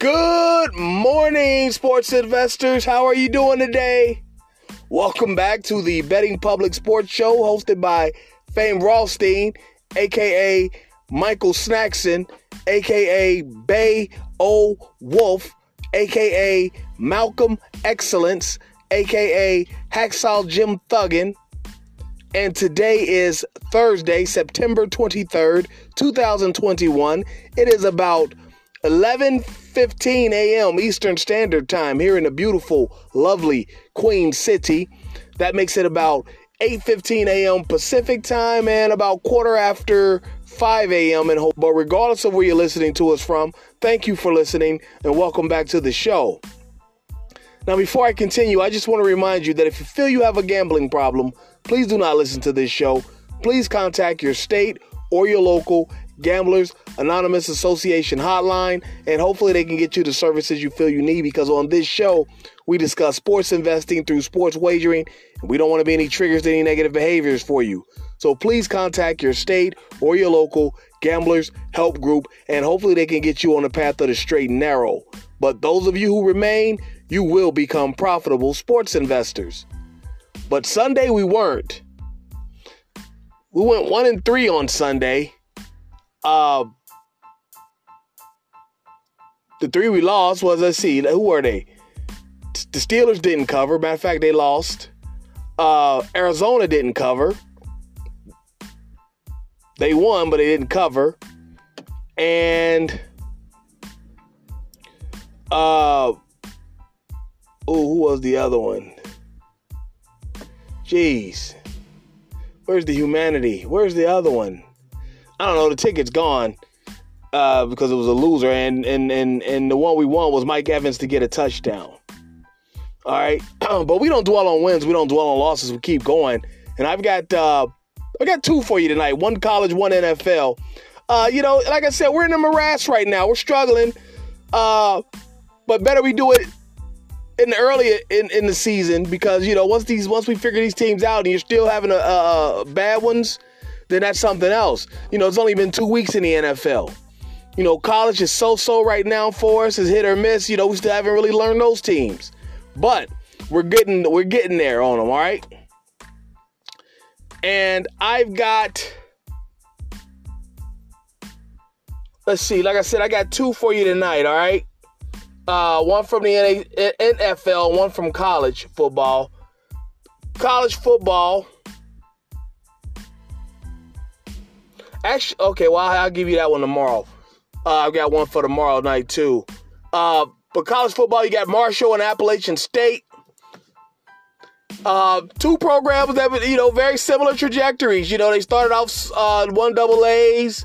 Good morning, sports investors. How are you doing today? Welcome back to the Betting Public Sports Show hosted by Fame Rothstein, aka Michael Snackson, aka Bay O Wolf, aka Malcolm Excellence, aka Hacksaw Jim Thuggin. And today is Thursday, September 23rd, 2021. It is about 11:15 a.m. Eastern Standard Time here in the beautiful, lovely Queen City. That makes it about 8:15 a.m. Pacific Time and about quarter after 5 a.m. in Hope. But regardless of where you're listening to us from, thank you for listening and welcome back to the show. Now, before I continue, I just want to remind you that if you feel you have a gambling problem, please do not listen to this show. Please contact your state or your local Gamblers Anonymous Association hotline, and hopefully they can get you the services you feel you need because on this show, we discuss sports investing through sports wagering, and we don't want to be any triggers to any negative behaviors for you. So please contact your state or your local Gamblers Help Group, and hopefully they can get you on the path of the straight and narrow. But those of you who remain, you will become profitable sports investors. But Sunday we weren't. We went one and three on Sunday. Uh, the three we lost was let's see, who were they? The Steelers didn't cover. Matter of fact, they lost. Uh, Arizona didn't cover. They won, but they didn't cover. And uh, oh, who was the other one? Jeez, where's the humanity? Where's the other one? I don't know. The ticket's gone uh, because it was a loser, and and and and the one we won was Mike Evans to get a touchdown. All right, but we don't dwell on wins. We don't dwell on losses. We keep going. And I've got uh, I got two for you tonight. One college, one NFL. Uh, you know, like I said, we're in a morass right now. We're struggling. Uh, but better we do it in the early in, in the season because you know once these once we figure these teams out and you're still having a, a, a bad ones, then that's something else. You know, it's only been two weeks in the NFL. You know, college is so-so right now for us. Is hit or miss. You know, we still haven't really learned those teams, but we're getting we're getting there on them. All right. And I've got. Let's see. Like I said, I got two for you tonight. All right. Uh, one from the NFL, one from college football. College football. Actually, okay, well, I'll give you that one tomorrow. Uh, I've got one for tomorrow night, too. Uh, but college football, you got Marshall and Appalachian State. Uh, two programs that you know very similar trajectories. You know, they started off uh, one double A's,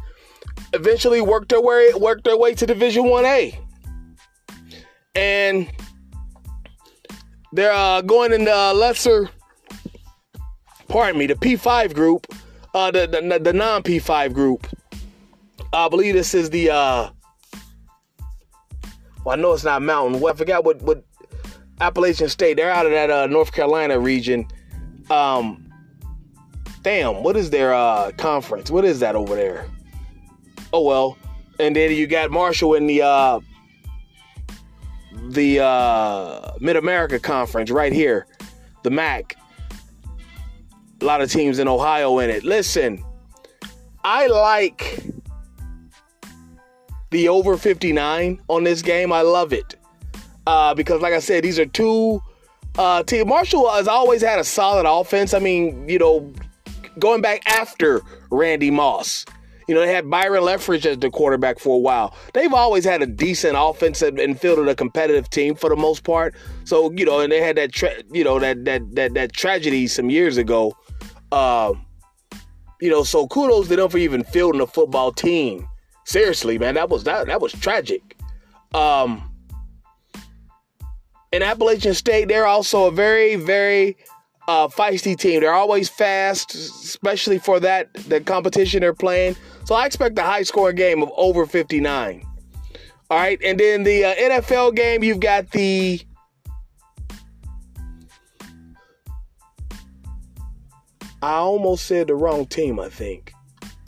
eventually worked their way worked their way to Division One A, and they're uh, going in the lesser, pardon me, the P5 group, uh, the the, the non P5 group. I believe this is the. Uh, well, I know it's not Mountain. Well, I forgot what what Appalachian State. They're out of that uh, North Carolina region. Um, damn, what is their uh, conference? What is that over there? Oh well. And then you got Marshall in the uh, the uh, Mid America Conference right here, the MAC. A lot of teams in Ohio in it. Listen, I like the over 59 on this game. I love it uh, because, like I said, these are two uh, teams. Marshall has always had a solid offense. I mean, you know, going back after Randy Moss. You know, they had Byron Leftwich as the quarterback for a while. They've always had a decent offense and fielded a competitive team for the most part. So, you know, and they had that, tra- you know, that that that that tragedy some years ago. Uh, you know, so kudos to them for even fielding a football team. Seriously, man, that was that that was tragic. Um, in Appalachian State, they're also a very, very uh, feisty team. They're always fast, especially for that the competition they're playing. So I expect a high scoring game of over 59. All right, and then the uh, NFL game, you've got the I almost said the wrong team, I think.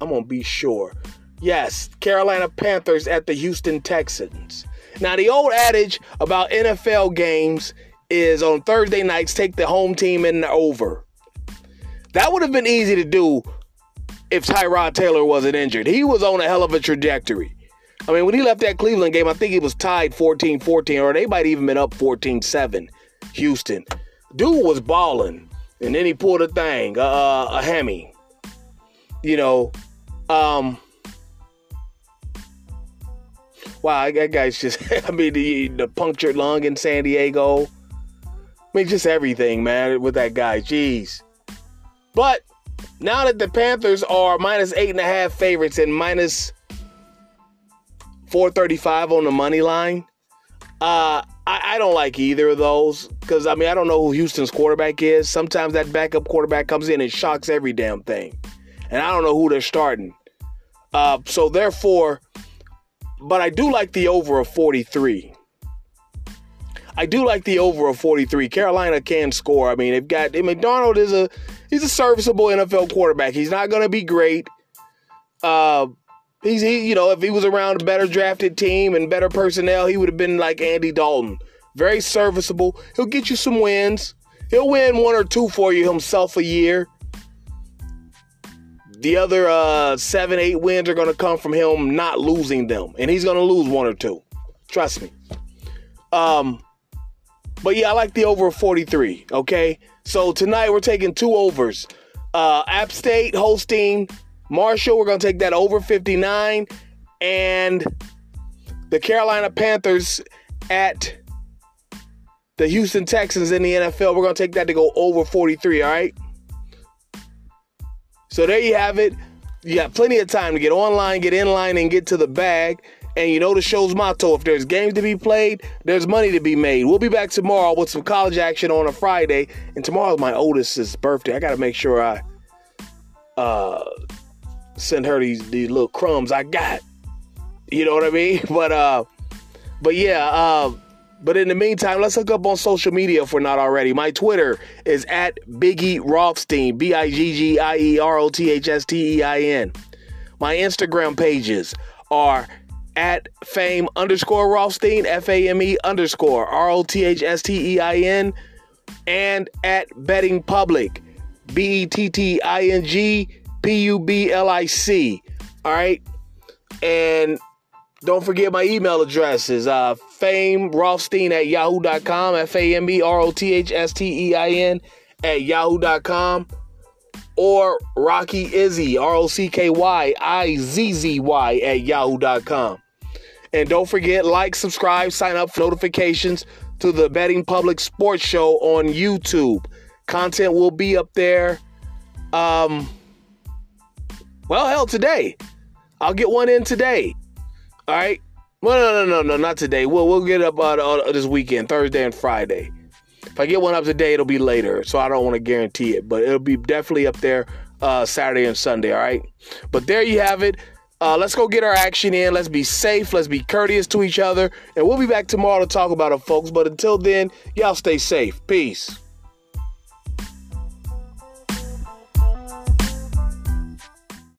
I'm going to be sure. Yes, Carolina Panthers at the Houston Texans. Now, the old adage about NFL games is on Thursday nights, take the home team in the over. That would have been easy to do if Tyrod Taylor wasn't injured. He was on a hell of a trajectory. I mean, when he left that Cleveland game, I think he was tied 14 14, or they might even been up 14 7. Houston. Dude was balling. And then he pulled a thing, uh, a hammy. You know, um, wow, that guy's just, I mean, the, the punctured lung in San Diego. I mean, just everything, man, with that guy. Jeez. But now that the Panthers are minus eight and a half favorites and minus 435 on the money line, uh, I, I don't like either of those because I mean I don't know who Houston's quarterback is. Sometimes that backup quarterback comes in and shocks every damn thing, and I don't know who they're starting. Uh, so therefore, but I do like the over of 43. I do like the over of 43. Carolina can score. I mean, they've got I mean, is a he's a serviceable NFL quarterback. He's not going to be great. Uh, he's he, you know, if he was around a better drafted team and better personnel, he would have been like Andy Dalton. Very serviceable. He'll get you some wins. He'll win one or two for you himself a year. The other uh, seven, eight wins are going to come from him not losing them, and he's going to lose one or two. Trust me. Um, but yeah, I like the over 43. Okay, so tonight we're taking two overs. Uh, App State hosting Marshall. We're going to take that over 59, and the Carolina Panthers at the Houston Texans in the NFL. We're going to take that to go over 43. All right. So there you have it. You got plenty of time to get online, get in line, and get to the bag. And you know the show's motto if there's games to be played, there's money to be made. We'll be back tomorrow with some college action on a Friday. And tomorrow's my oldest's birthday. I got to make sure I uh, send her these, these little crumbs I got. You know what I mean? But uh, but yeah, uh, but in the meantime, let's hook up on social media if we're not already. My Twitter is at Biggie Rothstein, B I G G I E R O T H S T E I N. My Instagram pages are at fame underscore Rothstein, F A M E underscore R O T H S T E I N, and at Betting Public, B E T T I N G P U B L I C. All right. And don't forget my email address is uh, fame Rothstein at yahoo.com, F A M E R O T H S T E I N at yahoo.com, or Rocky Izzy, R O C K Y I Z Z Y at yahoo.com. And don't forget, like, subscribe, sign up for notifications to the Betting Public Sports Show on YouTube. Content will be up there. Um, well, hell, today. I'll get one in today. All right. Well, no, no, no, no, not today. We'll we'll get up uh, this weekend, Thursday and Friday. If I get one up today, it'll be later, so I don't want to guarantee it, but it'll be definitely up there uh, Saturday and Sunday. All right. But there you have it. Uh, let's go get our action in. Let's be safe. Let's be courteous to each other, and we'll be back tomorrow to talk about it, folks. But until then, y'all stay safe. Peace.